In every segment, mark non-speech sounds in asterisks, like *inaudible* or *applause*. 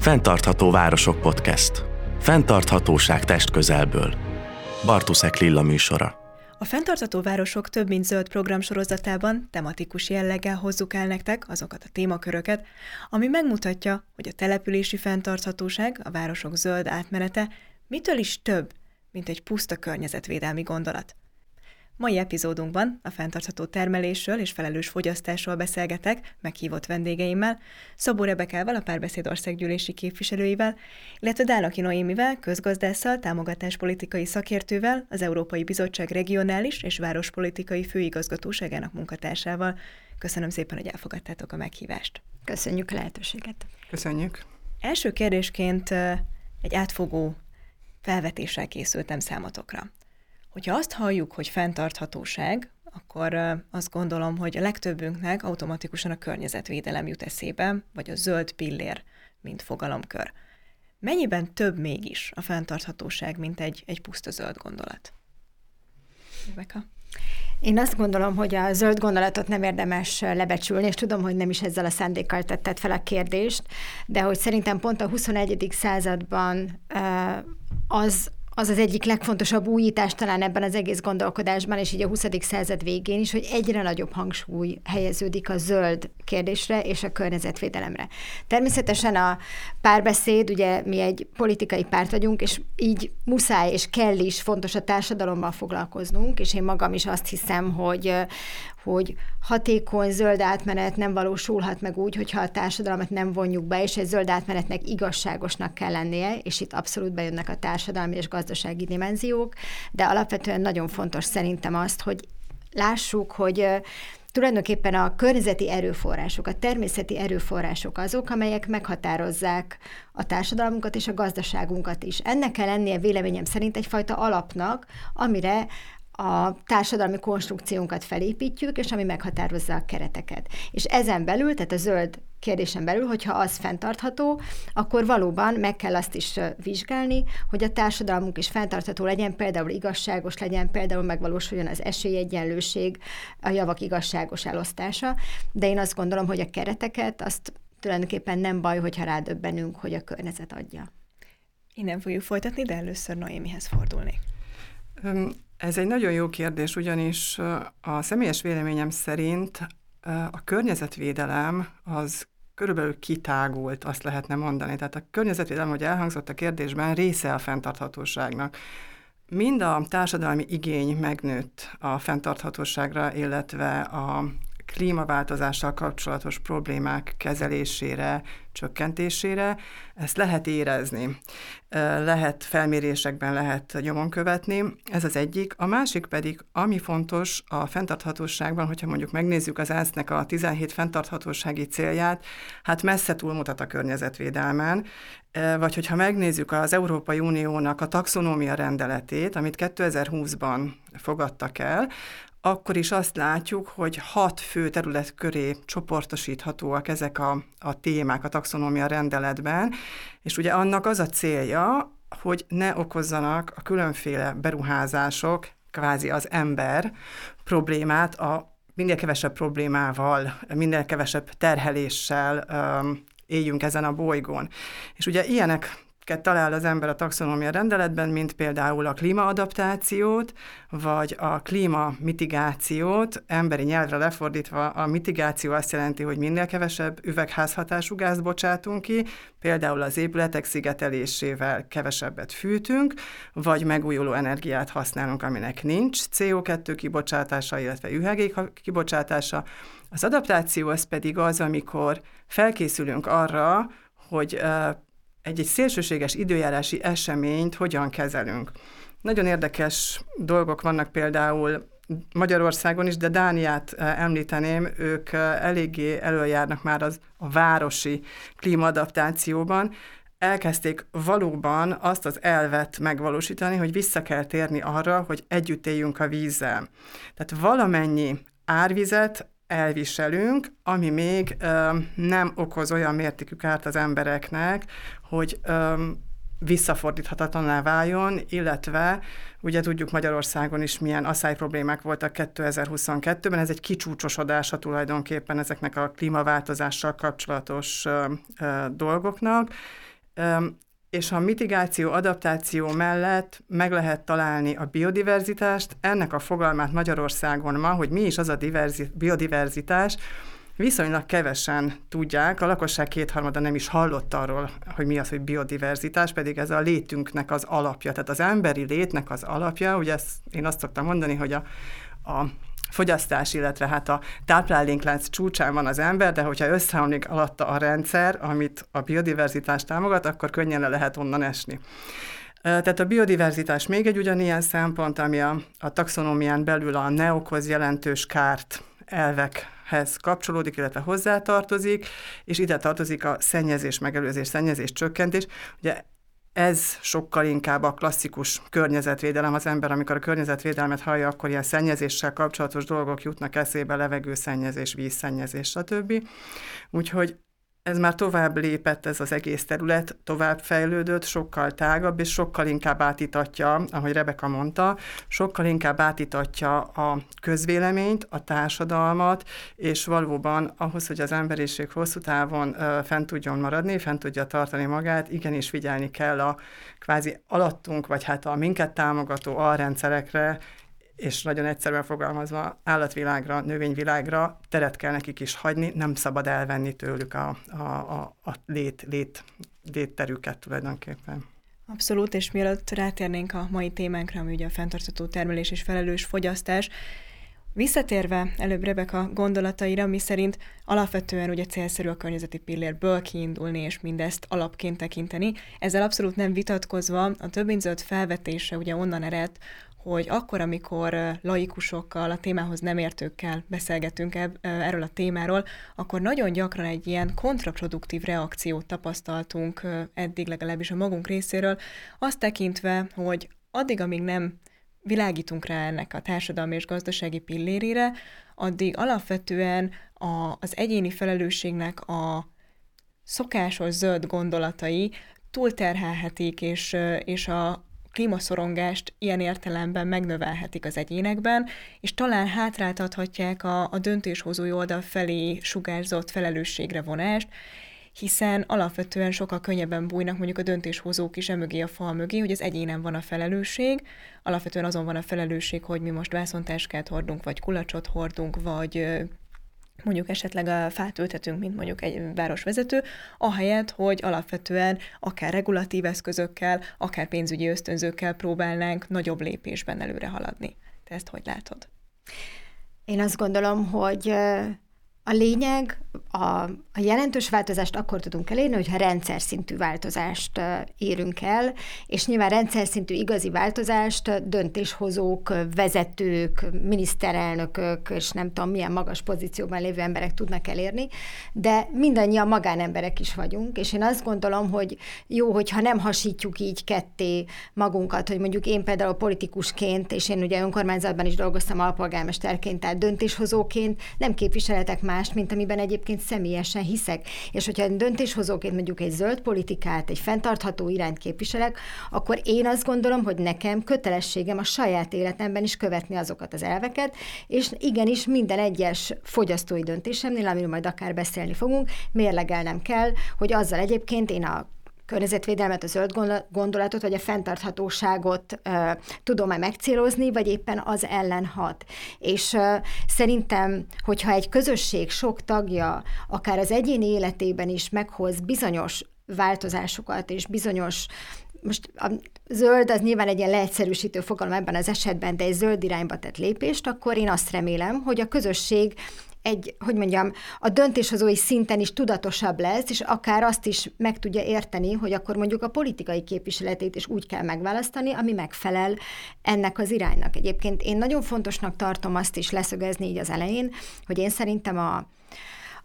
Fentartható Városok Podcast. Fentarthatóság testközelből. Bartuszek Lilla műsora. A Fentartható Városok több mint zöld program sorozatában tematikus jelleggel hozzuk el nektek azokat a témaköröket, ami megmutatja, hogy a települési fenntarthatóság, a városok zöld átmenete mitől is több, mint egy puszta környezetvédelmi gondolat. Mai epizódunkban a fenntartható termelésről és felelős fogyasztásról beszélgetek meghívott vendégeimmel, Szabó Rebekával, a Párbeszéd Országgyűlési képviselőivel, illetve Dálaki Noémivel, közgazdásszal, támogatáspolitikai szakértővel, az Európai Bizottság regionális és várospolitikai főigazgatóságának munkatársával. Köszönöm szépen, hogy elfogadtátok a meghívást. Köszönjük a lehetőséget. Köszönjük. Első kérdésként egy átfogó felvetéssel készültem számotokra. Hogyha azt halljuk, hogy fenntarthatóság, akkor azt gondolom, hogy a legtöbbünknek automatikusan a környezetvédelem jut eszébe, vagy a zöld pillér, mint fogalomkör. Mennyiben több mégis a fenntarthatóság, mint egy, egy puszta zöld gondolat? Rebecca? Én azt gondolom, hogy a zöld gondolatot nem érdemes lebecsülni, és tudom, hogy nem is ezzel a szándékkal tetted fel a kérdést, de hogy szerintem pont a 21. században az az az egyik legfontosabb újítás talán ebben az egész gondolkodásban, és így a 20. század végén is, hogy egyre nagyobb hangsúly helyeződik a zöld kérdésre és a környezetvédelemre. Természetesen a párbeszéd, ugye mi egy politikai párt vagyunk, és így muszáj és kell is fontos a társadalommal foglalkoznunk, és én magam is azt hiszem, hogy, hogy hatékony zöld átmenet nem valósulhat meg úgy, hogyha a társadalmat nem vonjuk be, és egy zöld átmenetnek igazságosnak kell lennie, és itt abszolút bejönnek a társadalmi és gazdasági dimenziók, de alapvetően nagyon fontos szerintem azt, hogy lássuk, hogy tulajdonképpen a környezeti erőforrások, a természeti erőforrások azok, amelyek meghatározzák a társadalmunkat és a gazdaságunkat is. Ennek kell lennie véleményem szerint egyfajta alapnak, amire a társadalmi konstrukciónkat felépítjük, és ami meghatározza a kereteket. És ezen belül, tehát a zöld kérdésen belül, hogyha az fenntartható, akkor valóban meg kell azt is vizsgálni, hogy a társadalmunk is fenntartható legyen, például igazságos legyen, például megvalósuljon az esélyegyenlőség, a javak igazságos elosztása, de én azt gondolom, hogy a kereteket azt tulajdonképpen nem baj, hogyha rádöbbenünk, hogy a környezet adja. Innen fogjuk folytatni, de először Noémihez fordulnék. Ez egy nagyon jó kérdés, ugyanis a személyes véleményem szerint a környezetvédelem az körülbelül kitágult, azt lehetne mondani. Tehát a környezetvédelem, hogy elhangzott a kérdésben, része a fenntarthatóságnak. Mind a társadalmi igény megnőtt a fenntarthatóságra, illetve a klímaváltozással kapcsolatos problémák kezelésére, csökkentésére. Ezt lehet érezni, lehet felmérésekben lehet nyomon követni, ez az egyik. A másik pedig, ami fontos a fenntarthatóságban, hogyha mondjuk megnézzük az ENSZ-nek a 17 fenntarthatósági célját, hát messze túlmutat a környezetvédelmen, vagy hogyha megnézzük az Európai Uniónak a taxonómia rendeletét, amit 2020-ban fogadtak el, akkor is azt látjuk, hogy hat fő terület köré csoportosíthatóak ezek a, a témák a taxonómia rendeletben, és ugye annak az a célja, hogy ne okozzanak a különféle beruházások, kvázi az ember problémát a minél kevesebb problémával, minél kevesebb terheléssel um, éljünk ezen a bolygón. És ugye ilyenek talál az ember a taxonómia rendeletben, mint például a klímaadaptációt, vagy a klímamitigációt, emberi nyelvre lefordítva a mitigáció azt jelenti, hogy minél kevesebb üvegházhatású gázt bocsátunk ki, például az épületek szigetelésével kevesebbet fűtünk, vagy megújuló energiát használunk, aminek nincs CO2 kibocsátása, illetve ühegék kibocsátása. Az adaptáció az pedig az, amikor felkészülünk arra, hogy egy-egy szélsőséges időjárási eseményt hogyan kezelünk. Nagyon érdekes dolgok vannak például Magyarországon is, de Dániát eh, említeném, ők eh, eléggé előjárnak már az a városi klímaadaptációban. Elkezdték valóban azt az elvet megvalósítani, hogy vissza kell térni arra, hogy együtt éljünk a vízzel. Tehát valamennyi árvizet elviselünk, ami még ö, nem okoz olyan mértékű kárt az embereknek, hogy ö, visszafordíthatatlaná váljon, illetve ugye tudjuk Magyarországon is milyen asszály problémák voltak 2022-ben, ez egy kicsúcsosodása tulajdonképpen ezeknek a klímaváltozással kapcsolatos ö, ö, dolgoknak, és a mitigáció, adaptáció mellett meg lehet találni a biodiverzitást. Ennek a fogalmát Magyarországon ma, hogy mi is az a diverzi- biodiverzitás, viszonylag kevesen tudják, a lakosság kétharmada nem is hallott arról, hogy mi az, hogy biodiverzitás, pedig ez a létünknek az alapja, tehát az emberi létnek az alapja, ugye ezt, én azt szoktam mondani, hogy a, a fogyasztás, illetve hát a tápláléklánc csúcsán van az ember, de hogyha összeomlik alatta a rendszer, amit a biodiverzitás támogat, akkor könnyen le lehet onnan esni. Tehát a biodiverzitás még egy ugyanilyen szempont, ami a, a taxonómián belül a ne okoz jelentős kárt elvekhez kapcsolódik, illetve hozzátartozik, és ide tartozik a szennyezés megelőzés, szennyezés csökkentés. Ugye ez sokkal inkább a klasszikus környezetvédelem. Az ember, amikor a környezetvédelmet hallja, akkor ilyen szennyezéssel kapcsolatos dolgok jutnak eszébe, levegőszennyezés, vízszennyezés, stb. Úgyhogy ez már tovább lépett ez az egész terület, tovább fejlődött, sokkal tágabb, és sokkal inkább átítatja, ahogy Rebeka mondta, sokkal inkább átítatja a közvéleményt, a társadalmat, és valóban ahhoz, hogy az emberiség hosszú távon uh, fent tudjon maradni, fent tudja tartani magát, igenis figyelni kell a kvázi alattunk, vagy hát a minket támogató alrendszerekre, és nagyon egyszerűen fogalmazva állatvilágra, növényvilágra teret kell nekik is hagyni, nem szabad elvenni tőlük a, a, a, a lét, lét, létterüket tulajdonképpen. Abszolút, és mielőtt rátérnénk a mai témánkra, ami ugye a fenntartható termelés és felelős fogyasztás, Visszatérve előbb Rebeka gondolataira, mi szerint alapvetően ugye célszerű a környezeti pillérből kiindulni és mindezt alapként tekinteni. Ezzel abszolút nem vitatkozva, a több mint zöld felvetése ugye onnan ered, hogy akkor, amikor laikusokkal, a témához nem értőkkel beszélgetünk erről a témáról, akkor nagyon gyakran egy ilyen kontraproduktív reakciót tapasztaltunk eddig legalábbis a magunk részéről, azt tekintve, hogy addig, amíg nem világítunk rá ennek a társadalmi és gazdasági pillérére, addig alapvetően a, az egyéni felelősségnek a szokásos zöld gondolatai túlterhelhetik, és, és a, klímaszorongást ilyen értelemben megnövelhetik az egyénekben, és talán hátráltathatják a, a döntéshozói oldal felé sugárzott felelősségre vonást, hiszen alapvetően sokkal könnyebben bújnak mondjuk a döntéshozók is emögé a fal mögé, hogy az egyénen van a felelősség, alapvetően azon van a felelősség, hogy mi most vászontáskát hordunk, vagy kulacsot hordunk, vagy mondjuk esetleg a fát ültetünk, mint mondjuk egy városvezető, ahelyett, hogy alapvetően akár regulatív eszközökkel, akár pénzügyi ösztönzőkkel próbálnánk nagyobb lépésben előre haladni. Te ezt hogy látod? Én azt gondolom, hogy a lényeg, a, a jelentős változást akkor tudunk elérni, hogyha rendszer szintű változást érünk el, és nyilván rendszer szintű igazi változást döntéshozók, vezetők, miniszterelnökök, és nem tudom milyen magas pozícióban lévő emberek tudnak elérni, de mindannyian magánemberek is vagyunk, és én azt gondolom, hogy jó, hogyha nem hasítjuk így ketté magunkat, hogy mondjuk én például politikusként, és én ugye önkormányzatban is dolgoztam alpolgármesterként, tehát döntéshozóként nem képviseletek más mást, mint amiben egyébként személyesen hiszek. És hogyha döntéshozóként mondjuk egy zöld politikát, egy fenntartható irányt képviselek, akkor én azt gondolom, hogy nekem kötelességem a saját életemben is követni azokat az elveket, és igenis minden egyes fogyasztói döntésemnél, amiről majd akár beszélni fogunk, mérlegelnem kell, hogy azzal egyébként én a környezetvédelmet, a zöld gondolatot, vagy a fenntarthatóságot uh, tudom-e megcélozni, vagy éppen az ellen hat. És uh, szerintem, hogyha egy közösség sok tagja, akár az egyéni életében is meghoz bizonyos változásokat és bizonyos most a zöld az nyilván egy ilyen leegyszerűsítő fogalom ebben az esetben, de egy zöld irányba tett lépést, akkor én azt remélem, hogy a közösség egy, hogy mondjam, a döntéshozói szinten is tudatosabb lesz, és akár azt is meg tudja érteni, hogy akkor mondjuk a politikai képviseletét is úgy kell megválasztani, ami megfelel ennek az iránynak. Egyébként én nagyon fontosnak tartom azt is leszögezni így az elején, hogy én szerintem a,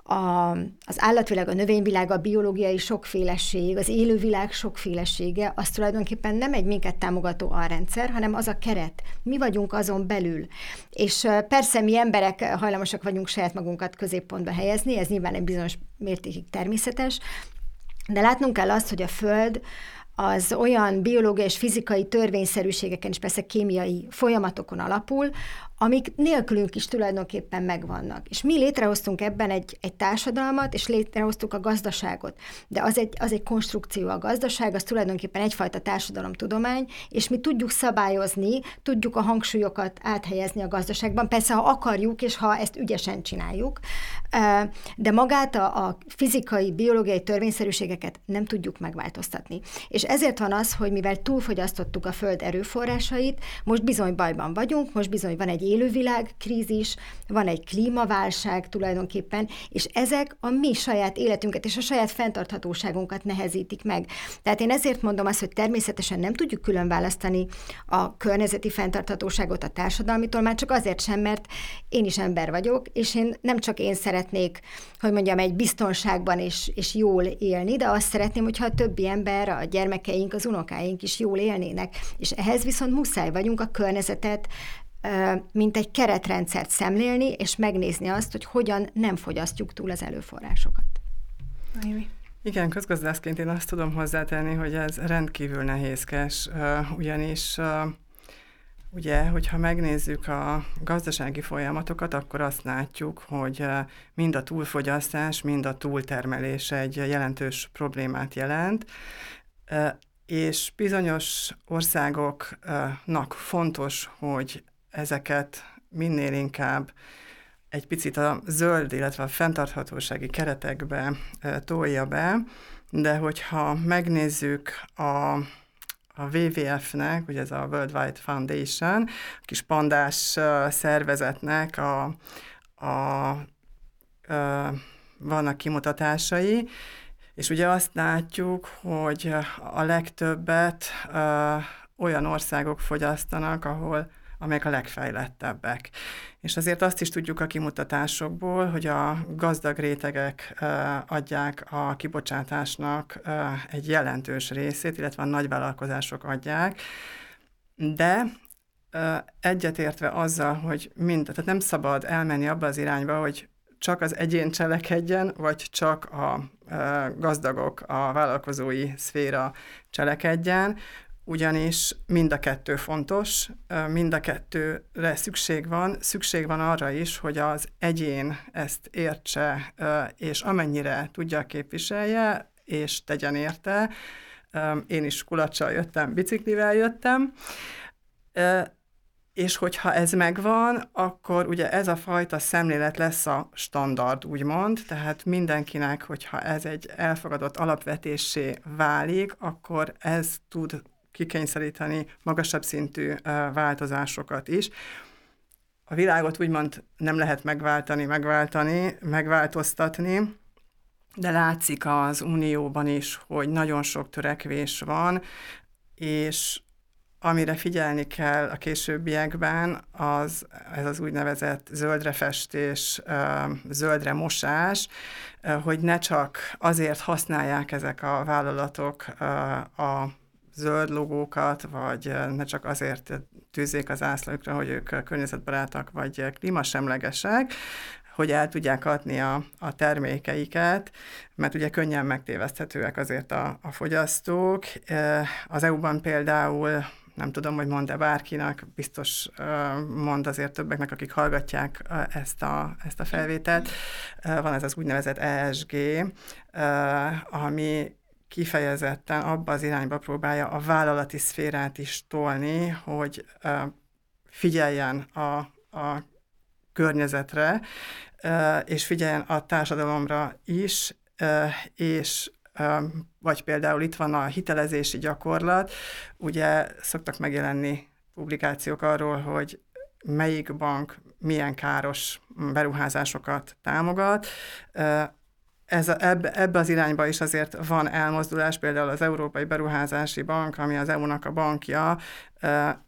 a, az állatvilág, a növényvilág, a biológiai sokféleség, az élővilág sokfélesége, az tulajdonképpen nem egy minket támogató alrendszer, hanem az a keret. Mi vagyunk azon belül. És persze mi emberek hajlamosak vagyunk saját magunkat középpontba helyezni, ez nyilván egy bizonyos mértékig természetes, de látnunk kell azt, hogy a Föld az olyan biológiai és fizikai törvényszerűségeken és persze kémiai folyamatokon alapul, amik nélkülünk is tulajdonképpen megvannak. És mi létrehoztunk ebben egy, egy társadalmat, és létrehoztuk a gazdaságot. De az egy, az egy konstrukció, a gazdaság, az tulajdonképpen egyfajta társadalomtudomány, és mi tudjuk szabályozni, tudjuk a hangsúlyokat áthelyezni a gazdaságban, persze, ha akarjuk, és ha ezt ügyesen csináljuk, de magát a, a fizikai, biológiai törvényszerűségeket nem tudjuk megváltoztatni. És ezért van az, hogy mivel túlfogyasztottuk a Föld erőforrásait, most bizony bajban vagyunk, most bizony van egy élővilág krízis, van egy klímaválság tulajdonképpen, és ezek a mi saját életünket és a saját fenntarthatóságunkat nehezítik meg. Tehát én ezért mondom azt, hogy természetesen nem tudjuk külön választani a környezeti fenntarthatóságot a társadalmitól, már csak azért sem, mert én is ember vagyok, és én nem csak én szeretnék, hogy mondjam, egy biztonságban és, és jól élni, de azt szeretném, hogyha a többi ember, a gyermekeink, az unokáink is jól élnének. És ehhez viszont muszáj vagyunk a környezetet mint egy keretrendszert szemlélni, és megnézni azt, hogy hogyan nem fogyasztjuk túl az előforrásokat. Amy. Igen, közgazdászként én azt tudom hozzátenni, hogy ez rendkívül nehézkes, ugyanis ugye, hogyha megnézzük a gazdasági folyamatokat, akkor azt látjuk, hogy mind a túlfogyasztás, mind a túltermelés egy jelentős problémát jelent, és bizonyos országoknak fontos, hogy ezeket minél inkább egy picit a zöld, illetve a fenntarthatósági keretekbe tolja be, de hogyha megnézzük a, a WWF-nek, ugye ez a World Wide Foundation, a kis pandás szervezetnek a, a, a vannak kimutatásai, és ugye azt látjuk, hogy a legtöbbet ö, olyan országok fogyasztanak, ahol amelyek a legfejlettebbek. És azért azt is tudjuk a kimutatásokból, hogy a gazdag rétegek adják a kibocsátásnak egy jelentős részét, illetve a nagyvállalkozások adják, de egyetértve azzal, hogy mind, tehát nem szabad elmenni abba az irányba, hogy csak az egyén cselekedjen, vagy csak a gazdagok, a vállalkozói szféra cselekedjen, ugyanis mind a kettő fontos, mind a kettőre szükség van. Szükség van arra is, hogy az egyén ezt értse, és amennyire tudja képviselje, és tegyen érte. Én is kulacsal jöttem, biciklivel jöttem, és hogyha ez megvan, akkor ugye ez a fajta szemlélet lesz a standard, úgymond, tehát mindenkinek, hogyha ez egy elfogadott alapvetésé válik, akkor ez tud kikényszeríteni magasabb szintű változásokat is. A világot úgymond nem lehet megváltani, megváltani, megváltoztatni, de látszik az Unióban is, hogy nagyon sok törekvés van, és amire figyelni kell a későbbiekben, az ez az úgynevezett zöldre festés, zöldre mosás, hogy ne csak azért használják ezek a vállalatok a zöld logókat, vagy ne csak azért tűzzék az ászlókra, hogy ők környezetbarátak vagy klímasemlegesek, hogy el tudják adni a, a termékeiket, mert ugye könnyen megtéveszthetőek azért a, a fogyasztók. Az EU-ban például nem tudom, hogy mond-e bárkinak, biztos mond azért többeknek, akik hallgatják ezt a, ezt a felvételt. Van ez az úgynevezett ESG, ami kifejezetten abba az irányba próbálja a vállalati szférát is tolni, hogy figyeljen a, a környezetre, és figyeljen a társadalomra is, és vagy például itt van a hitelezési gyakorlat, ugye szoktak megjelenni publikációk arról, hogy melyik bank milyen káros beruházásokat támogat, ez a, ebbe, ebbe az irányba is azért van elmozdulás, például az Európai Beruházási Bank, ami az EU-nak a bankja,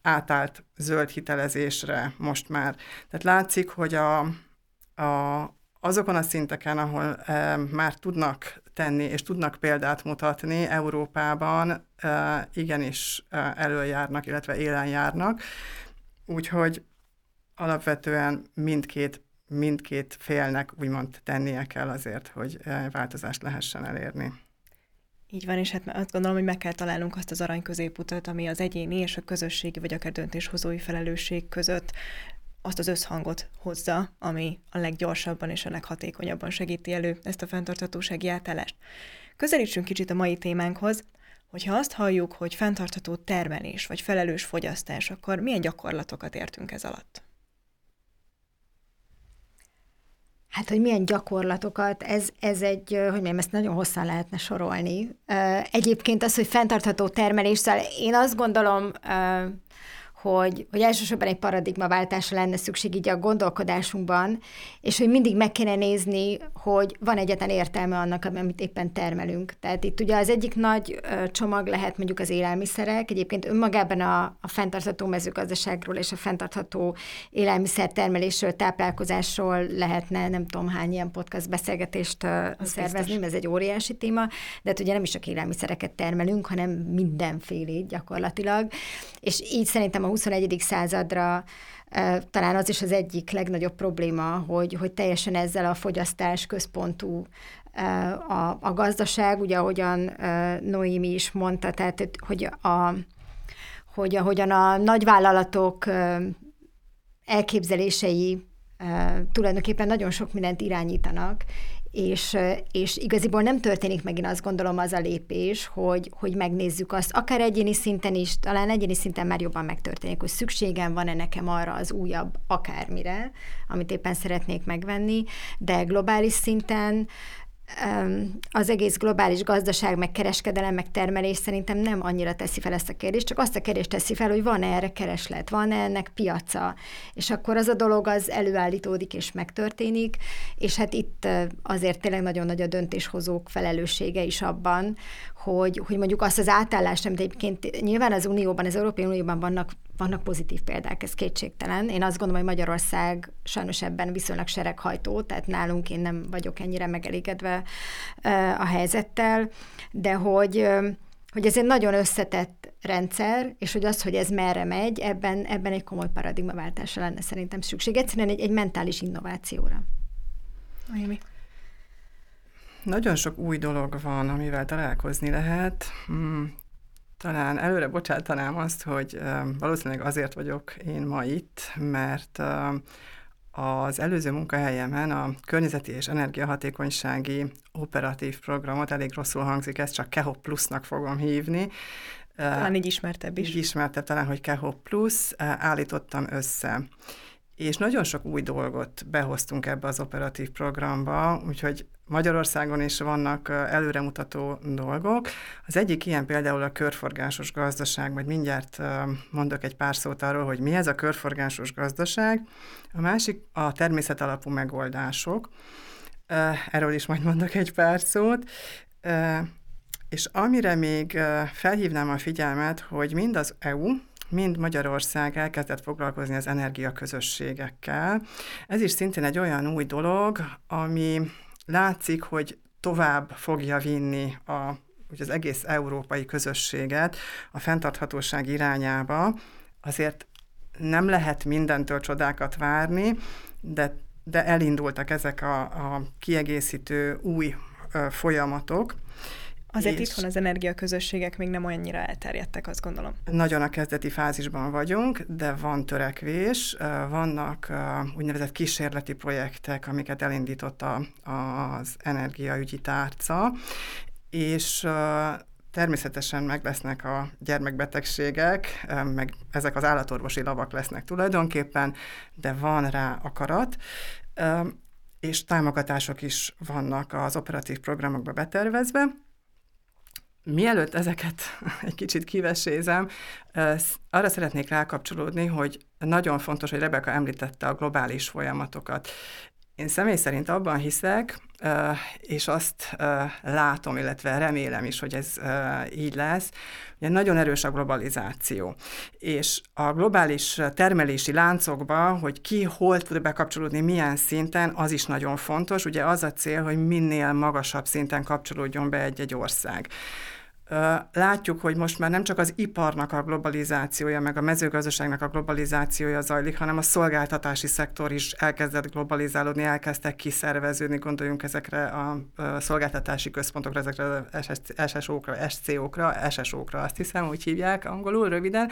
átállt zöld hitelezésre most már. Tehát látszik, hogy a, a, azokon a szinteken, ahol e, már tudnak tenni és tudnak példát mutatni, Európában e, igenis e, előjárnak, illetve élen járnak. Úgyhogy alapvetően mindkét mindkét félnek úgymond tennie kell azért, hogy eh, változást lehessen elérni. Így van, és hát azt gondolom, hogy meg kell találnunk azt az arany középutat, ami az egyéni és a közösségi vagy akár döntéshozói felelősség között azt az összhangot hozza, ami a leggyorsabban és a leghatékonyabban segíti elő ezt a fenntarthatósági átállást. Közelítsünk kicsit a mai témánkhoz. Hogyha azt halljuk, hogy fenntartható termelés vagy felelős fogyasztás, akkor milyen gyakorlatokat értünk ez alatt? Hát, hogy milyen gyakorlatokat, ez, ez egy, hogy mondjam, ezt nagyon hosszan lehetne sorolni. Egyébként az, hogy fenntartható termeléssel, én azt gondolom, hogy, hogy elsősorban egy paradigmaváltásra lenne szükség így a gondolkodásunkban, és hogy mindig meg kéne nézni, hogy van egyetlen értelme annak, amit éppen termelünk. Tehát itt ugye az egyik nagy csomag lehet mondjuk az élelmiszerek, egyébként önmagában a, a fenntartható mezőgazdaságról és a fenntartható élelmiszertermelésről, táplálkozásról lehetne nem tudom hány ilyen podcast beszélgetést az szervezni, biztos. ez egy óriási téma, de hát ugye nem is csak élelmiszereket termelünk, hanem mindenfélét gyakorlatilag, és így szerintem a 21. századra talán az is az egyik legnagyobb probléma, hogy, hogy teljesen ezzel a fogyasztás központú a, a gazdaság, ugye ahogyan Noémi is mondta, tehát hogy, a, hogy ahogyan a nagyvállalatok elképzelései tulajdonképpen nagyon sok mindent irányítanak, és, és igaziból nem történik meg, én azt gondolom, az a lépés, hogy, hogy megnézzük azt, akár egyéni szinten is, talán egyéni szinten már jobban megtörténik, hogy szükségem van-e nekem arra az újabb akármire, amit éppen szeretnék megvenni, de globális szinten az egész globális gazdaság, meg kereskedelem, meg termelés szerintem nem annyira teszi fel ezt a kérdést, csak azt a kérdést teszi fel, hogy van-e erre kereslet, van-e ennek piaca, és akkor az a dolog az előállítódik és megtörténik, és hát itt azért tényleg nagyon nagy a döntéshozók felelőssége is abban, hogy, hogy mondjuk azt az átállást, amit egyébként nyilván az Unióban, az Európai Unióban vannak, vannak pozitív példák, ez kétségtelen. Én azt gondolom, hogy Magyarország sajnos ebben viszonylag sereghajtó, tehát nálunk én nem vagyok ennyire megelégedve a helyzettel, de hogy hogy ez egy nagyon összetett rendszer, és hogy az, hogy ez merre megy, ebben, ebben egy komoly paradigmaváltásra lenne szerintem szükség. Egyszerűen egy, egy mentális innovációra. Ajami. Nagyon sok új dolog van, amivel találkozni lehet. Hmm, talán előre bocsátanám azt, hogy valószínűleg azért vagyok én ma itt, mert az előző munkahelyemen a környezeti és energiahatékonysági operatív programot, elég rosszul hangzik, ezt csak KEHO Plusnak fogom hívni. Talán így ismertebb is. Így ismertebb talán, hogy KEHO Plus, állítottam össze és nagyon sok új dolgot behoztunk ebbe az operatív programba, úgyhogy Magyarországon is vannak előremutató dolgok. Az egyik ilyen például a körforgásos gazdaság, majd mindjárt mondok egy pár szót arról, hogy mi ez a körforgásos gazdaság. A másik a természetalapú megoldások. Erről is majd mondok egy pár szót. És amire még felhívnám a figyelmet, hogy mind az EU, mind Magyarország elkezdett foglalkozni az energiaközösségekkel. Ez is szintén egy olyan új dolog, ami látszik, hogy tovább fogja vinni a, hogy az egész európai közösséget a fenntarthatóság irányába. Azért nem lehet mindentől csodákat várni, de, de elindultak ezek a, a kiegészítő új ö, folyamatok. Azért itthon az energiaközösségek még nem olyannyira elterjedtek, azt gondolom. Nagyon a kezdeti fázisban vagyunk, de van törekvés, vannak úgynevezett kísérleti projektek, amiket elindított a, az energiaügyi tárca, és Természetesen meg lesznek a gyermekbetegségek, meg ezek az állatorvosi lavak lesznek tulajdonképpen, de van rá akarat, és támogatások is vannak az operatív programokba betervezve. Mielőtt ezeket *laughs* egy kicsit kivesézem, arra szeretnék rákapcsolódni, hogy nagyon fontos, hogy Rebeka említette a globális folyamatokat. Én személy szerint abban hiszek, és azt látom, illetve remélem is, hogy ez így lesz, hogy nagyon erős a globalizáció. És a globális termelési láncokba, hogy ki hol tud bekapcsolódni, milyen szinten, az is nagyon fontos. Ugye az a cél, hogy minél magasabb szinten kapcsolódjon be egy-egy ország. Látjuk, hogy most már nem csak az iparnak a globalizációja, meg a mezőgazdaságnak a globalizációja zajlik, hanem a szolgáltatási szektor is elkezdett globalizálódni, elkezdtek kiszerveződni, gondoljunk ezekre a szolgáltatási központokra, ezekre az SSO-kra, SCO-kra, SSO-kra, azt hiszem, úgy hívják angolul, röviden.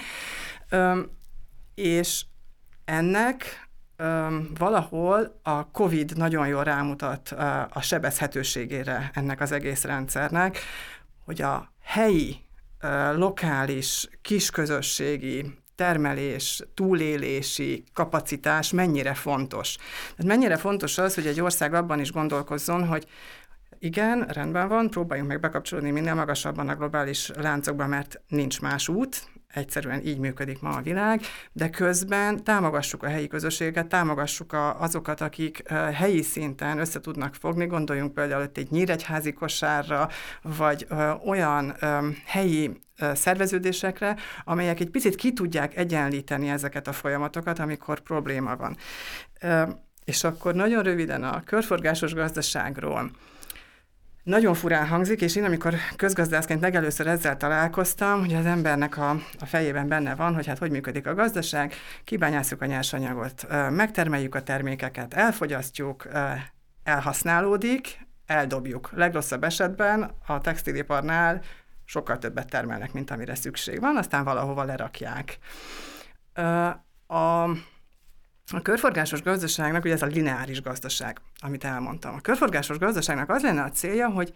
És ennek valahol a COVID nagyon jól rámutat a sebezhetőségére ennek az egész rendszernek, hogy a helyi, lokális, kisközösségi termelés, túlélési kapacitás mennyire fontos. Tehát mennyire fontos az, hogy egy ország abban is gondolkozzon, hogy igen, rendben van, próbáljunk meg bekapcsolódni minél magasabban a globális láncokba, mert nincs más út, egyszerűen így működik ma a világ, de közben támogassuk a helyi közösségeket, támogassuk a, azokat, akik helyi szinten össze tudnak fogni, gondoljunk például egy nyíregyházi kosárra, vagy uh, olyan um, helyi szerveződésekre, amelyek egy picit ki tudják egyenlíteni ezeket a folyamatokat, amikor probléma van. És akkor nagyon röviden a körforgásos gazdaságról nagyon furán hangzik, és én amikor közgazdászként legelőször ezzel találkoztam, hogy az embernek a, a fejében benne van, hogy hát hogy működik a gazdaság, kibányászunk a nyersanyagot, megtermeljük a termékeket, elfogyasztjuk, elhasználódik, eldobjuk. Legrosszabb esetben a textiliparnál sokkal többet termelnek, mint amire szükség van, aztán valahova lerakják. A a körforgásos gazdaságnak, ugye ez a lineáris gazdaság, amit elmondtam. A körforgásos gazdaságnak az lenne a célja, hogy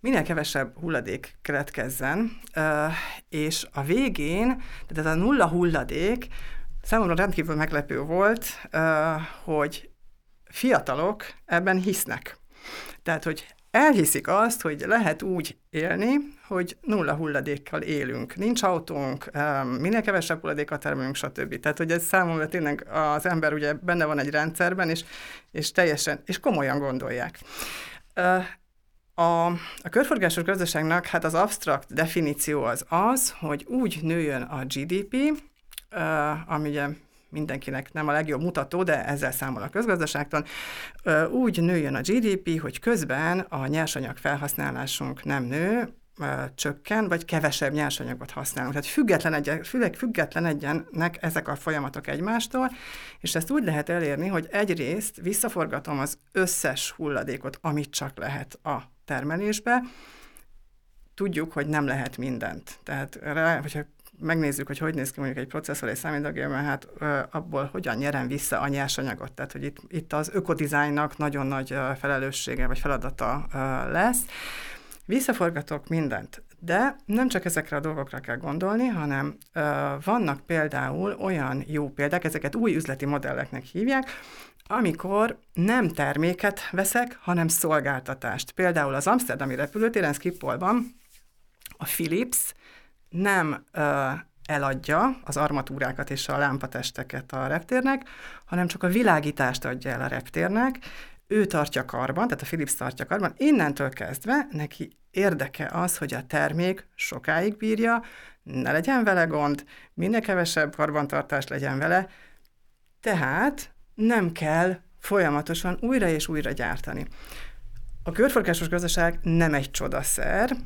minél kevesebb hulladék keletkezzen, és a végén, tehát ez a nulla hulladék, számomra rendkívül meglepő volt, hogy fiatalok ebben hisznek. Tehát, hogy elhiszik azt, hogy lehet úgy élni, hogy nulla hulladékkal élünk. Nincs autónk, minél kevesebb hulladékat termelünk, stb. Tehát, hogy ez számomra tényleg az ember ugye benne van egy rendszerben, és, és teljesen, és komolyan gondolják. A, a körforgásos gazdaságnak hát az absztrakt definíció az az, hogy úgy nőjön a GDP, ami ugye mindenkinek nem a legjobb mutató, de ezzel számol a közgazdaságtan, úgy nőjön a GDP, hogy közben a nyersanyag felhasználásunk nem nő, csökken, vagy kevesebb nyersanyagot használunk. Tehát független, egyen, független egyenek ezek a folyamatok egymástól, és ezt úgy lehet elérni, hogy egyrészt visszaforgatom az összes hulladékot, amit csak lehet a termelésbe, tudjuk, hogy nem lehet mindent. Tehát, hogyha megnézzük, hogy hogy néz ki mondjuk egy processzor, egy számítógépben, hát abból hogyan nyerem vissza a nyersanyagot. Tehát, hogy itt, itt az ökodizájnnak nagyon nagy felelőssége vagy feladata lesz. Visszaforgatok mindent, de nem csak ezekre a dolgokra kell gondolni, hanem ö, vannak például olyan jó példák, ezeket új üzleti modelleknek hívják, amikor nem terméket veszek, hanem szolgáltatást. Például az Amsterdami repülőtéren Skipholban a Philips nem ö, eladja az armatúrákat és a lámpatesteket a reptérnek, hanem csak a világítást adja el a reptérnek, ő tartja karban, tehát a Philips tartja karban, innentől kezdve neki érdeke az, hogy a termék sokáig bírja, ne legyen vele gond, minél kevesebb karbantartás legyen vele, tehát nem kell folyamatosan újra és újra gyártani. A körforgásos gazdaság nem egy csodaszer,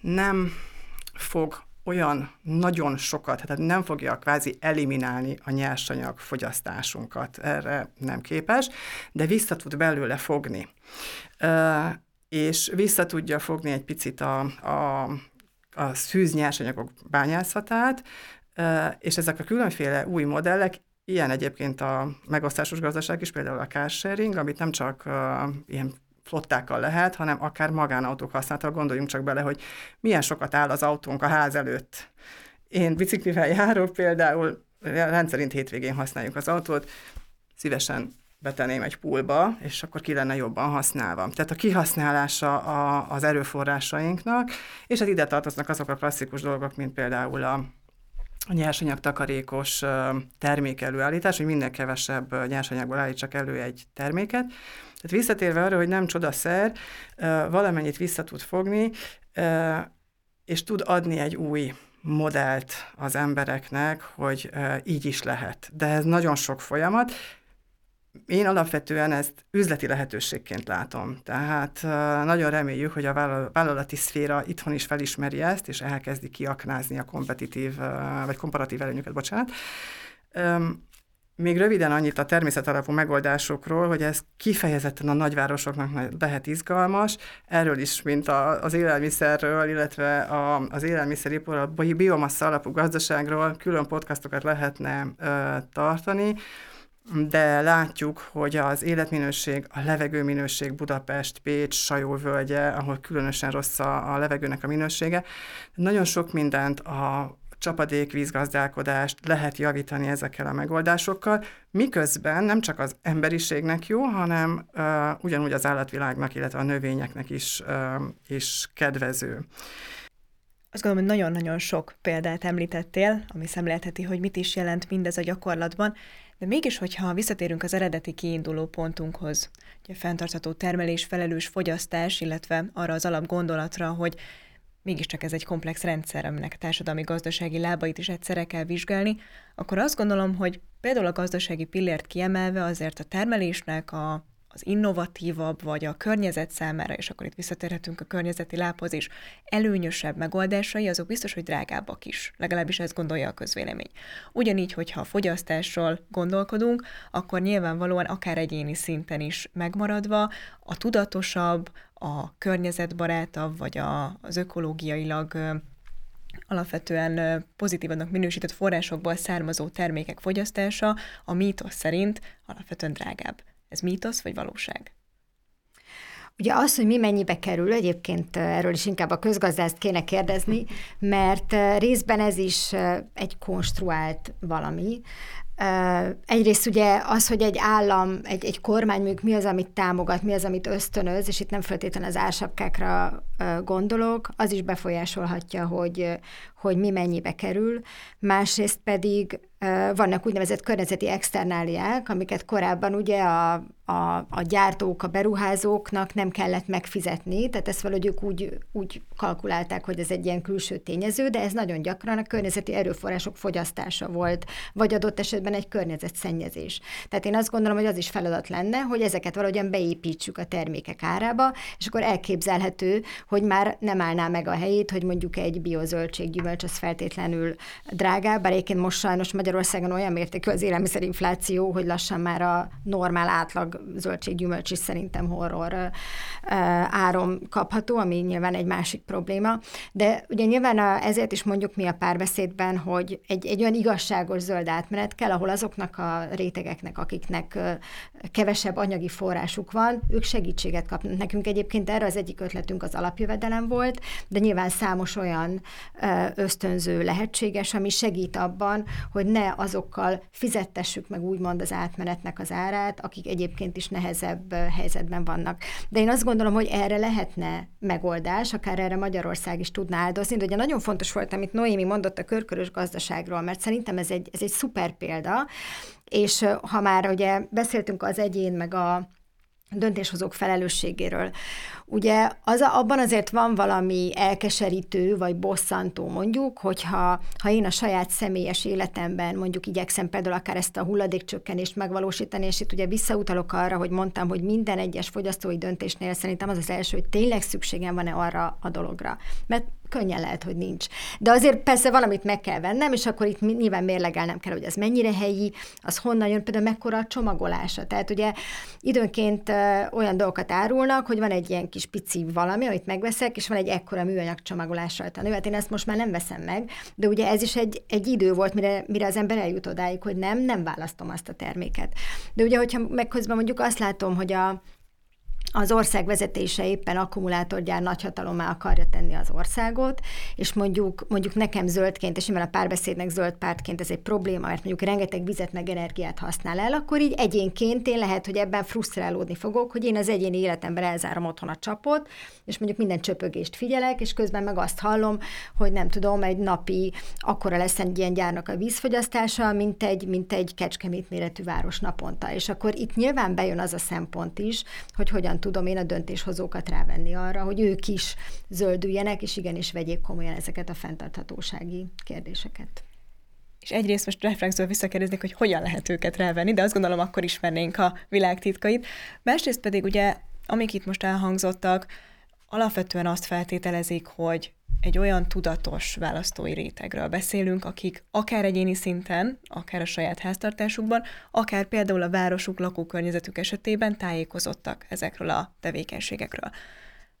nem fog olyan nagyon sokat, tehát nem fogja kvázi eliminálni a nyersanyag fogyasztásunkat, erre nem képes, de vissza tud belőle fogni. És vissza tudja fogni egy picit a, a, a szűz nyersanyagok bányászatát, és ezek a különféle új modellek Ilyen egyébként a megosztásos gazdaság is, például a car sharing, amit nem csak uh, ilyen flottákkal lehet, hanem akár magánautók használtal. Gondoljunk csak bele, hogy milyen sokat áll az autónk a ház előtt. Én biciklivel járok például, rendszerint hétvégén használjuk az autót, szívesen betenném egy pulba, és akkor ki lenne jobban használva. Tehát a kihasználása a, az erőforrásainknak, és hát ide tartoznak azok a klasszikus dolgok, mint például a a nyersanyag takarékos termék előállítás, hogy minden kevesebb nyersanyagból állítsak elő egy terméket. Tehát visszatérve arra, hogy nem csodaszer, valamennyit vissza tud fogni, és tud adni egy új modellt az embereknek, hogy így is lehet. De ez nagyon sok folyamat. Én alapvetően ezt üzleti lehetőségként látom. Tehát nagyon reméljük, hogy a vállalati szféra itthon is felismeri ezt, és elkezdi kiaknázni a kompetitív, vagy komparatív előnyöket, bocsánat. Még röviden annyit a természetalapú megoldásokról, hogy ez kifejezetten a nagyvárosoknak lehet izgalmas. Erről is, mint a, az élelmiszerről, illetve a, az élelmiszeripar, a biomassa alapú gazdaságról külön podcastokat lehetne ö, tartani de látjuk, hogy az életminőség, a levegőminőség Budapest, Pécs, Sajóvölgye, ahol különösen rossz a, a levegőnek a minősége, nagyon sok mindent a csapadékvízgazdálkodást lehet javítani ezekkel a megoldásokkal, miközben nem csak az emberiségnek jó, hanem uh, ugyanúgy az állatvilágnak, illetve a növényeknek is, uh, is kedvező. Azt gondolom, hogy nagyon-nagyon sok példát említettél, ami szemlélheti, hogy mit is jelent mindez a gyakorlatban, de mégis, hogyha visszatérünk az eredeti kiinduló pontunkhoz, ugye fenntartható termelés, felelős fogyasztás, illetve arra az alapgondolatra, hogy mégiscsak ez egy komplex rendszer, aminek a társadalmi gazdasági lábait is egyszerre kell vizsgálni, akkor azt gondolom, hogy például a gazdasági pillért kiemelve azért a termelésnek a az innovatívabb, vagy a környezet számára, és akkor itt visszatérhetünk a környezeti lábhoz is, előnyösebb megoldásai, azok biztos, hogy drágábbak is. Legalábbis ezt gondolja a közvélemény. Ugyanígy, hogyha a fogyasztásról gondolkodunk, akkor nyilvánvalóan akár egyéni szinten is megmaradva a tudatosabb, a környezetbarátabb, vagy a, az ökológiailag alapvetően pozitívanak minősített forrásokból származó termékek fogyasztása a mítosz szerint alapvetően drágább. Ez mítosz vagy valóság? Ugye az, hogy mi mennyibe kerül, egyébként erről is inkább a közgazdászt kéne kérdezni, mert részben ez is egy konstruált valami. Egyrészt ugye az, hogy egy állam, egy, egy kormány mondjuk mi az, amit támogat, mi az, amit ösztönöz, és itt nem feltétlenül az ársapkákra gondolok, az is befolyásolhatja, hogy, hogy mi mennyibe kerül. Másrészt pedig vannak úgynevezett környezeti externáliák, amiket korábban ugye a, a, a gyártók, a beruházóknak nem kellett megfizetni, tehát ezt valahogy ők úgy, úgy kalkulálták, hogy ez egy ilyen külső tényező, de ez nagyon gyakran a környezeti erőforrások fogyasztása volt, vagy adott esetben egy környezetszennyezés. Tehát én azt gondolom, hogy az is feladat lenne, hogy ezeket valahogyan beépítsük a termékek árába, és akkor elképzelhető, hogy már nem állná meg a helyét, hogy mondjuk egy biozöldséggyümölcs az feltétlenül drágább, bár egyébként most sajnos Magyarországon olyan mértékű az élelmiszerinfláció, hogy lassan már a normál átlag zöldséggyümölcs is szerintem horror áron kapható, ami nyilván egy másik probléma. De ugye nyilván a, ezért is mondjuk mi a párbeszédben, hogy egy, egy olyan igazságos zöld átmenet kell, ahol azoknak a rétegeknek, akiknek kevesebb anyagi forrásuk van, ők segítséget kapnak. Nekünk egyébként erre az egyik ötletünk az alapjövedelem volt, de nyilván számos olyan ösztönző lehetséges, ami segít abban, hogy ne azokkal fizettessük meg úgymond az átmenetnek az árát, akik egyébként is nehezebb helyzetben vannak. De én azt gondolom, hogy erre lehetne megoldás, akár erre Magyarország is tudná áldozni, de ugye nagyon fontos volt, amit Noémi mondott a körkörös gazdaságról, mert szerintem ez egy, ez egy szuper példa, és ha már ugye beszéltünk az egyén meg a döntéshozók felelősségéről. Ugye az, abban azért van valami elkeserítő, vagy bosszantó mondjuk, hogyha ha én a saját személyes életemben mondjuk igyekszem például akár ezt a hulladékcsökkenést megvalósítani, és itt ugye visszautalok arra, hogy mondtam, hogy minden egyes fogyasztói döntésnél szerintem az az első, hogy tényleg szükségem van-e arra a dologra. Mert könnyen lehet, hogy nincs. De azért persze valamit meg kell vennem, és akkor itt nyilván mérlegelnem kell, hogy ez mennyire helyi, az honnan jön, például mekkora a csomagolása. Tehát ugye időnként olyan dolgokat árulnak, hogy van egy ilyen kis pici valami, amit megveszek, és van egy ekkora műanyag csomagolás rajta. Hát én ezt most már nem veszem meg, de ugye ez is egy, egy idő volt, mire, mire az ember eljut odáig, hogy nem, nem választom azt a terméket. De ugye, hogyha meg mondjuk azt látom, hogy a, az ország vezetése éppen akkumulátorgyár nagyhatalommá akarja tenni az országot, és mondjuk, mondjuk nekem zöldként, és nyilván a párbeszédnek zöld pártként ez egy probléma, mert mondjuk rengeteg vizet meg energiát használ el, akkor így egyénként én lehet, hogy ebben frusztrálódni fogok, hogy én az egyéni életemben elzárom otthon a csapot, és mondjuk minden csöpögést figyelek, és közben meg azt hallom, hogy nem tudom, egy napi akkora lesz egy ilyen gyárnak a vízfogyasztása, mint egy, mint egy kecskemét méretű város naponta. És akkor itt nyilván bejön az a szempont is, hogy hogyan tudom én a döntéshozókat rávenni arra, hogy ők is zöldüljenek, és igenis vegyék komolyan ezeket a fenntarthatósági kérdéseket. és egyrészt most reflexből visszakérdeznék, hogy hogyan lehet őket rávenni, de azt gondolom, akkor ismernénk a világ titkait. Másrészt pedig ugye, amik itt most elhangzottak, alapvetően azt feltételezik, hogy egy olyan tudatos választói rétegről beszélünk, akik akár egyéni szinten, akár a saját háztartásukban, akár például a városuk, lakókörnyezetük esetében tájékozottak ezekről a tevékenységekről.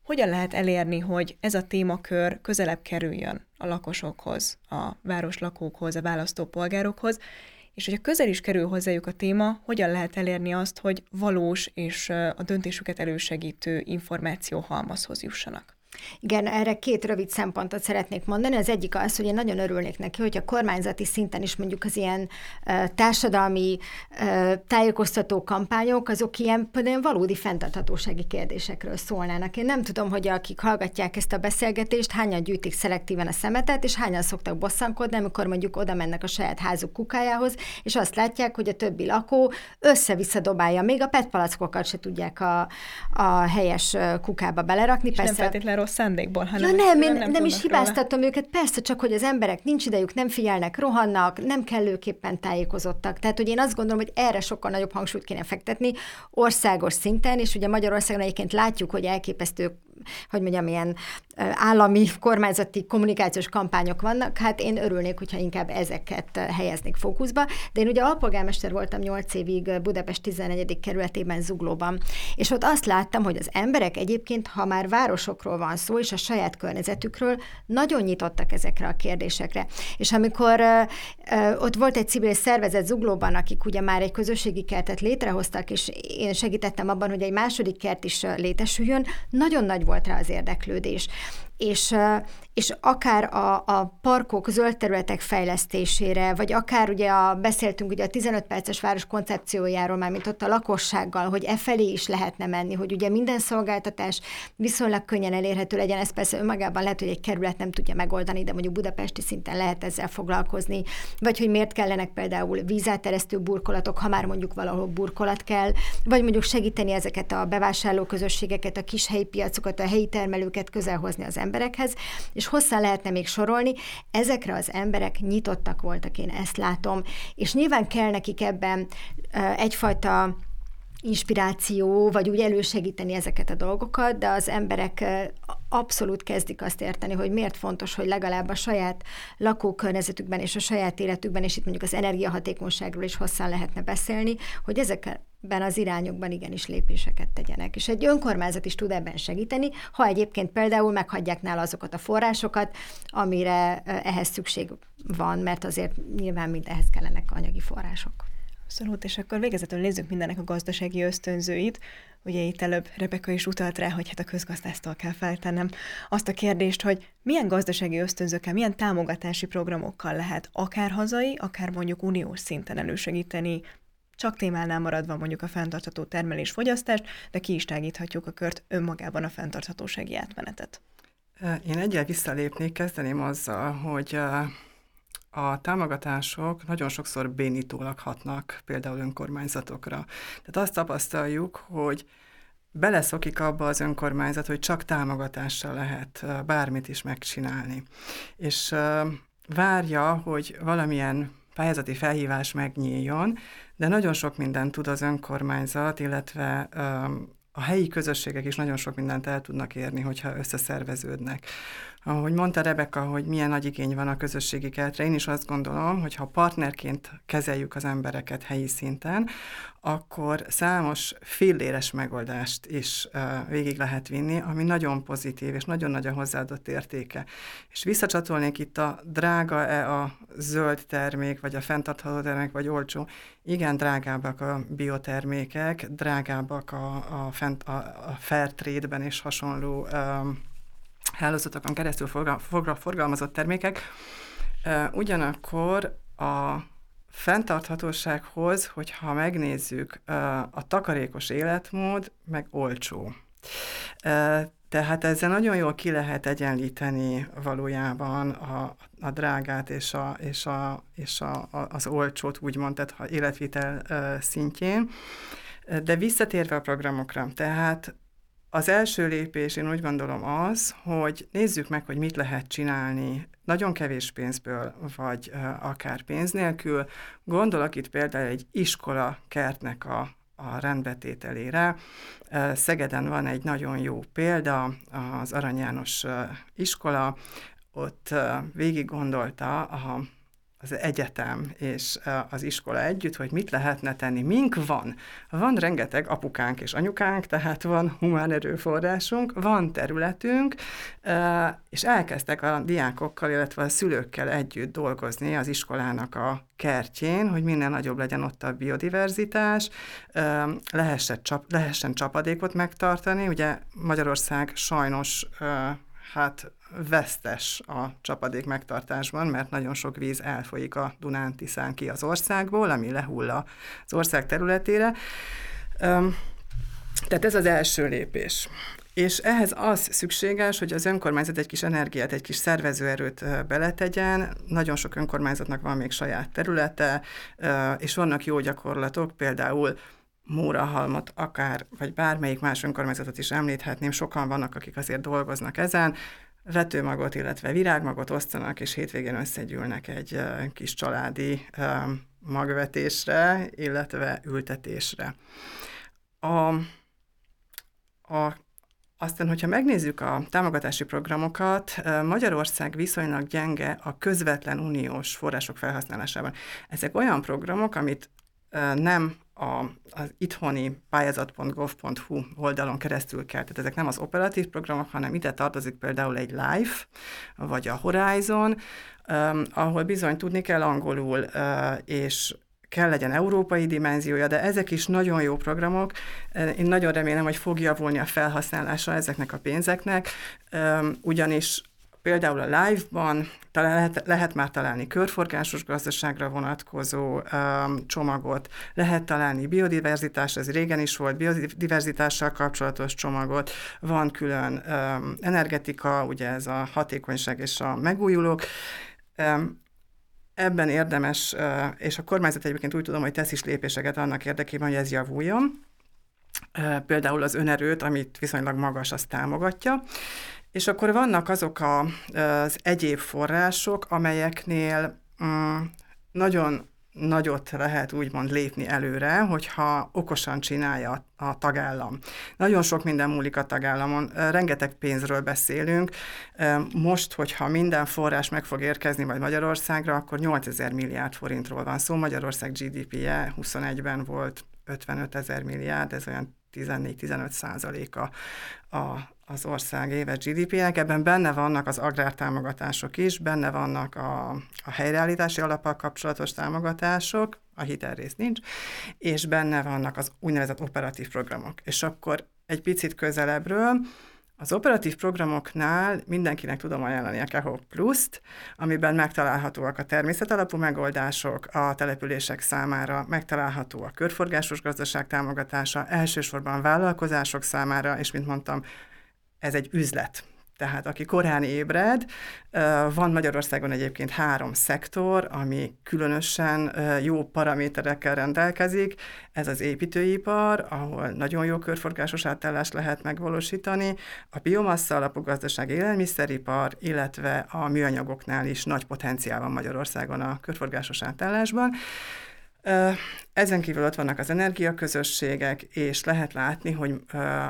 Hogyan lehet elérni, hogy ez a témakör közelebb kerüljön a lakosokhoz, a városlakókhoz, a választópolgárokhoz, és hogyha közel is kerül hozzájuk a téma, hogyan lehet elérni azt, hogy valós és a döntésüket elősegítő információ halmazhoz jussanak? Igen, erre két rövid szempontot szeretnék mondani. Az egyik az, hogy én nagyon örülnék neki, hogy a kormányzati szinten is mondjuk az ilyen társadalmi tájékoztató kampányok, azok ilyen például valódi fenntarthatósági kérdésekről szólnának. Én nem tudom, hogy akik hallgatják ezt a beszélgetést, hányan gyűjtik szelektíven a szemetet, és hányan szoktak bosszankodni, amikor mondjuk oda mennek a saját házuk kukájához, és azt látják, hogy a többi lakó össze-vissza dobálja, még a petpalackokat se tudják a, a helyes kukába belerakni. És Persze, nem rossz szándékból, hanem... Ja nem, én nem, nem is hibáztatom róla. őket, persze csak, hogy az emberek nincs idejük, nem figyelnek, rohannak, nem kellőképpen tájékozottak. Tehát, hogy én azt gondolom, hogy erre sokkal nagyobb hangsúlyt kéne fektetni országos szinten, és ugye Magyarországon egyébként látjuk, hogy elképesztő hogy mondjam, ilyen állami, kormányzati kommunikációs kampányok vannak, hát én örülnék, hogyha inkább ezeket helyeznék fókuszba. De én ugye alpolgármester voltam 8 évig Budapest 14. kerületében Zuglóban, és ott azt láttam, hogy az emberek egyébként, ha már városokról van szó, és a saját környezetükről, nagyon nyitottak ezekre a kérdésekre. És amikor ott volt egy civil szervezet Zuglóban, akik ugye már egy közösségi kertet létrehoztak, és én segítettem abban, hogy egy második kert is létesüljön, nagyon nagy volt rá az érdeklődés. És, és akár a, a parkok, zöld területek fejlesztésére, vagy akár ugye a, beszéltünk ugye a 15 perces város koncepciójáról, már mint ott a lakossággal, hogy e felé is lehetne menni, hogy ugye minden szolgáltatás viszonylag könnyen elérhető legyen, ez persze önmagában lehet, hogy egy kerület nem tudja megoldani, de mondjuk budapesti szinten lehet ezzel foglalkozni, vagy hogy miért kellenek például vízáteresztő burkolatok, ha már mondjuk valahol burkolat kell, vagy mondjuk segíteni ezeket a bevásárló közösségeket, a kis helyi piacokat, a helyi termelőket közelhozni az emberekhez, és hosszá lehetne még sorolni, ezekre az emberek nyitottak voltak, én ezt látom, és nyilván kell nekik ebben egyfajta inspiráció, vagy úgy elősegíteni ezeket a dolgokat, de az emberek abszolút kezdik azt érteni, hogy miért fontos, hogy legalább a saját lakókörnyezetükben és a saját életükben, és itt mondjuk az energiahatékonyságról is hosszan lehetne beszélni, hogy ezekben az irányokban igenis lépéseket tegyenek. És egy önkormányzat is tud ebben segíteni, ha egyébként például meghagyják nála azokat a forrásokat, amire ehhez szükség van, mert azért nyilván mind ehhez kellenek anyagi források. Abszolút, és akkor végezetül nézzük mindennek a gazdasági ösztönzőit. Ugye itt előbb Rebeka is utalt rá, hogy hát a közgazdásztól kell feltennem azt a kérdést, hogy milyen gazdasági ösztönzőkkel, milyen támogatási programokkal lehet akár hazai, akár mondjuk uniós szinten elősegíteni csak témánál maradva mondjuk a fenntartható termelés-fogyasztást, de ki is tágíthatjuk a kört önmagában a fenntarthatósági átmenetet. Én egyel visszalépnék, kezdeném azzal, hogy a támogatások nagyon sokszor bénítólag hatnak például önkormányzatokra. Tehát azt tapasztaljuk, hogy beleszokik abba az önkormányzat, hogy csak támogatással lehet bármit is megcsinálni. És várja, hogy valamilyen pályázati felhívás megnyíljon, de nagyon sok mindent tud az önkormányzat, illetve a helyi közösségek is nagyon sok mindent el tudnak érni, hogyha összeszerveződnek. Ahogy mondta Rebeka, hogy milyen nagy igény van a közösségi kertre, én is azt gondolom, hogy ha partnerként kezeljük az embereket helyi szinten, akkor számos filléres megoldást is uh, végig lehet vinni, ami nagyon pozitív, és nagyon nagy a hozzáadott értéke. És visszacsatolnék itt a drága-e a zöld termék, vagy a fenntartható termék, vagy olcsó. Igen, drágábbak a biotermékek, drágábbak a, a, fent, a, a fair trade-ben és hasonló um, hálózatokon keresztül forgalmazott termékek. Ugyanakkor a fenntarthatósághoz, hogyha megnézzük, a takarékos életmód meg olcsó. Tehát ezzel nagyon jól ki lehet egyenlíteni valójában a, a drágát és, a, és, a, és a, az olcsót, úgymond, tehát életvitel szintjén. De visszatérve a programokra, tehát az első lépés, én úgy gondolom az, hogy nézzük meg, hogy mit lehet csinálni nagyon kevés pénzből, vagy akár pénz nélkül. Gondolok itt például egy iskola kertnek a, a rendbetételére. Szegeden van egy nagyon jó példa, az Arany János iskola, ott végig gondolta a az egyetem és az iskola együtt, hogy mit lehetne tenni. Mink van? Van rengeteg apukánk és anyukánk, tehát van humán erőforrásunk, van területünk, és elkezdtek a diákokkal, illetve a szülőkkel együtt dolgozni az iskolának a kertjén, hogy minél nagyobb legyen ott a biodiverzitás, lehessen, lehessen csapadékot megtartani. Ugye Magyarország sajnos hát vesztes a csapadék megtartásban, mert nagyon sok víz elfolyik a Dunán Tiszán ki az országból, ami lehull az ország területére. Tehát ez az első lépés. És ehhez az szükséges, hogy az önkormányzat egy kis energiát, egy kis szervezőerőt beletegyen. Nagyon sok önkormányzatnak van még saját területe, és vannak jó gyakorlatok, például Mórahalmot, akár, vagy bármelyik más önkormányzatot is említhetném, sokan vannak, akik azért dolgoznak ezen, vetőmagot, illetve virágmagot osztanak, és hétvégén összegyűlnek egy kis családi magvetésre, illetve ültetésre. A, a, aztán, hogyha megnézzük a támogatási programokat, Magyarország viszonylag gyenge a közvetlen uniós források felhasználásában. Ezek olyan programok, amit nem a, az itthoni pályázat.gov.hu oldalon keresztül kell. Tehát ezek nem az operatív programok, hanem ide tartozik például egy LIFE, vagy a Horizon, um, ahol bizony tudni kell angolul, uh, és kell legyen európai dimenziója, de ezek is nagyon jó programok. Én nagyon remélem, hogy fog javulni a felhasználása ezeknek a pénzeknek, ugyanis Például a live-ban lehet, lehet már találni körforgásos gazdaságra vonatkozó um, csomagot, lehet találni biodiverzitás, ez régen is volt, biodiverzitással kapcsolatos csomagot, van külön um, energetika, ugye ez a hatékonyság és a megújulók. Um, ebben érdemes, uh, és a kormányzat egyébként úgy tudom, hogy tesz is lépéseket annak érdekében, hogy ez javuljon. Uh, például az önerőt, amit viszonylag magas, azt támogatja. És akkor vannak azok a, az egyéb források, amelyeknél mm, nagyon nagyot lehet úgymond lépni előre, hogyha okosan csinálja a tagállam. Nagyon sok minden múlik a tagállamon, rengeteg pénzről beszélünk. Most, hogyha minden forrás meg fog érkezni majd Magyarországra, akkor 8000 milliárd forintról van szó. Magyarország GDP-je 21-ben volt 55 ezer milliárd, ez olyan 14-15 százaléka a, az ország éves GDP-nek, ebben benne vannak az agrártámogatások is, benne vannak a, a helyreállítási alappal kapcsolatos támogatások, a hitelrész nincs, és benne vannak az úgynevezett operatív programok. És akkor egy picit közelebbről, az operatív programoknál mindenkinek tudom ajánlani a Keho Plus-t, amiben megtalálhatóak a természetalapú megoldások a települések számára, megtalálható a körforgásos gazdaság támogatása, elsősorban vállalkozások számára, és mint mondtam, ez egy üzlet. Tehát aki korán ébred, van Magyarországon egyébként három szektor, ami különösen jó paraméterekkel rendelkezik. Ez az építőipar, ahol nagyon jó körforgásos átállást lehet megvalósítani, a biomassa alapú gazdaság élelmiszeripar, illetve a műanyagoknál is nagy potenciál van Magyarországon a körforgásos átállásban. Ezen kívül ott vannak az energiaközösségek, és lehet látni, hogy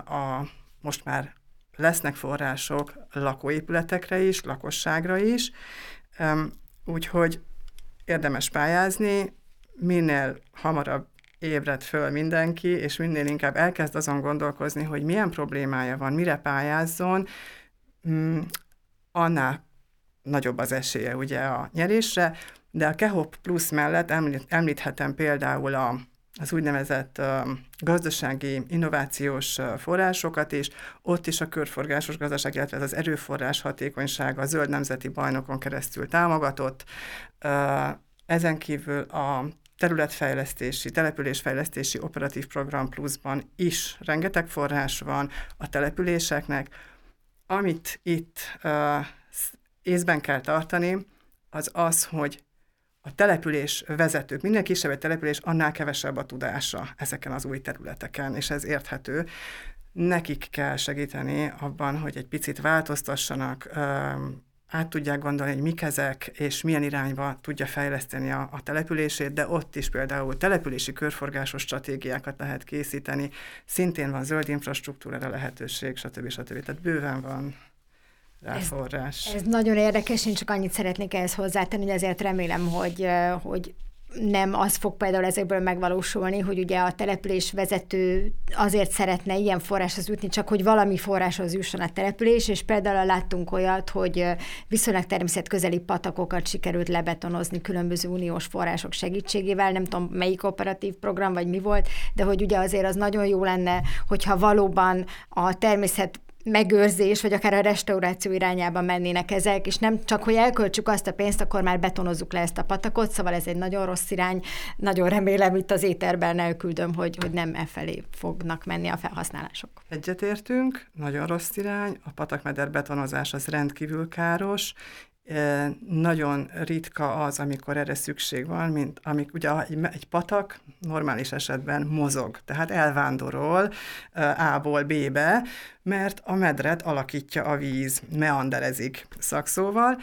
a most már lesznek források lakóépületekre is, lakosságra is, úgyhogy érdemes pályázni, minél hamarabb ébred föl mindenki, és minél inkább elkezd azon gondolkozni, hogy milyen problémája van, mire pályázzon, mm, annál nagyobb az esélye ugye a nyerésre, de a Kehop Plus mellett említhetem például a az úgynevezett gazdasági innovációs forrásokat is, ott is a körforgásos gazdaság, illetve ez az erőforrás hatékonysága a zöld nemzeti bajnokon keresztül támogatott. Ezen kívül a területfejlesztési, településfejlesztési operatív program pluszban is rengeteg forrás van a településeknek. Amit itt észben kell tartani, az az, hogy a település vezetők, minél kisebb egy település, annál kevesebb a tudása ezeken az új területeken, és ez érthető. nekik kell segíteni abban, hogy egy picit változtassanak, át tudják gondolni, hogy mik ezek, és milyen irányba tudja fejleszteni a, a települését, de ott is például települési körforgásos stratégiákat lehet készíteni, szintén van zöld infrastruktúrára lehetőség, stb. stb. Tehát bőven van rá forrás. Ez, ez nagyon érdekes, én csak annyit szeretnék ehhez hozzátenni, hogy ezért remélem, hogy, hogy nem az fog például ezekből megvalósulni, hogy ugye a település vezető azért szeretne ilyen forráshoz jutni, csak hogy valami forráshoz jusson a település, és például láttunk olyat, hogy viszonylag természetközeli patakokat sikerült lebetonozni különböző uniós források segítségével, nem tudom melyik operatív program vagy mi volt, de hogy ugye azért az nagyon jó lenne, hogyha valóban a természet megőrzés, vagy akár a restauráció irányába mennének ezek, és nem csak, hogy elköltsük azt a pénzt, akkor már betonozzuk le ezt a patakot, szóval ez egy nagyon rossz irány. Nagyon remélem itt az éterben elküldöm, hogy, hogy nem e felé fognak menni a felhasználások. Egyetértünk, nagyon rossz irány, a patakmeder betonozás az rendkívül káros, nagyon ritka az, amikor erre szükség van, mint amik ugye egy, patak normális esetben mozog, tehát elvándorol A-ból B-be, mert a medret alakítja a víz, meanderezik szakszóval.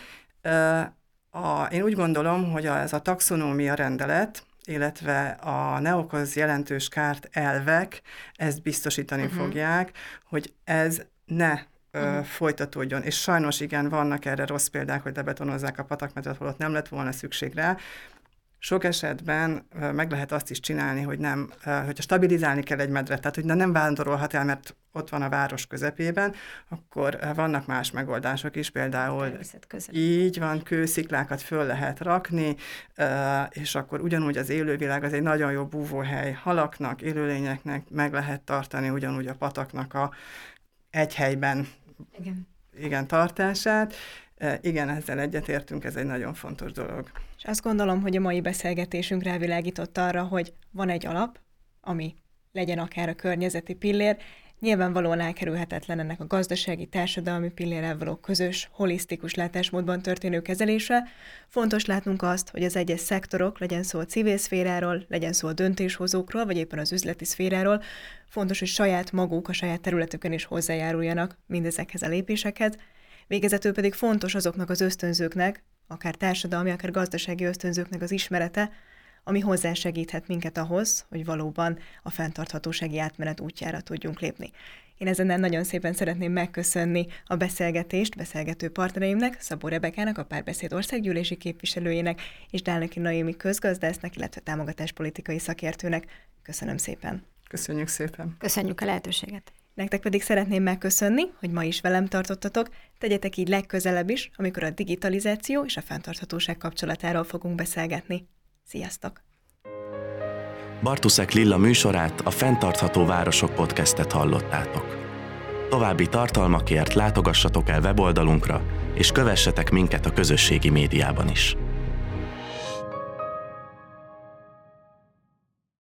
A, én úgy gondolom, hogy ez a taxonómia rendelet, illetve a ne okoz jelentős kárt elvek ezt biztosítani uh-huh. fogják, hogy ez ne uh-huh. folytatódjon. És sajnos igen, vannak erre rossz példák, hogy lebetonozzák a patakmedet, holott nem lett volna szükség rá. Sok esetben meg lehet azt is csinálni, hogy nem, hogyha stabilizálni kell egy medret, tehát hogy nem vándorolhat el, mert ott van a város közepében, akkor vannak más megoldások is, például így van, kősziklákat föl lehet rakni, és akkor ugyanúgy az élővilág az egy nagyon jó búvóhely halaknak, élőlényeknek meg lehet tartani ugyanúgy a pataknak a egy helyben igen. igen tartását. E, igen, ezzel egyetértünk, ez egy nagyon fontos dolog. És azt gondolom, hogy a mai beszélgetésünk rávilágított arra, hogy van egy alap, ami legyen akár a környezeti pillér, Nyilvánvalóan elkerülhetetlen ennek a gazdasági, társadalmi pillérrel való közös, holisztikus látásmódban történő kezelése. Fontos látnunk azt, hogy az egyes szektorok, legyen szó a civil szféráról, legyen szó a döntéshozókról, vagy éppen az üzleti szféráról, fontos, hogy saját maguk a saját területükön is hozzájáruljanak mindezekhez a lépésekhez. Végezetül pedig fontos azoknak az ösztönzőknek, akár társadalmi, akár gazdasági ösztönzőknek az ismerete, ami hozzásegíthet minket ahhoz, hogy valóban a fenntarthatósági átmenet útjára tudjunk lépni. Én ezen nagyon szépen szeretném megköszönni a beszélgetést beszélgető partnereimnek, Szabó Rebekának, a Párbeszéd országgyűlési képviselőjének, és Dálnöki Naomi közgazdásznak, illetve támogatáspolitikai szakértőnek. Köszönöm szépen. Köszönjük szépen. Köszönjük a lehetőséget. Nektek pedig szeretném megköszönni, hogy ma is velem tartottatok, tegyetek így legközelebb is, amikor a digitalizáció és a fenntarthatóság kapcsolatáról fogunk beszélgetni. Sziasztok! Bartuszek Lilla műsorát, a Fentartható Városok podcastet hallottátok. További tartalmakért látogassatok el weboldalunkra, és kövessetek minket a közösségi médiában is.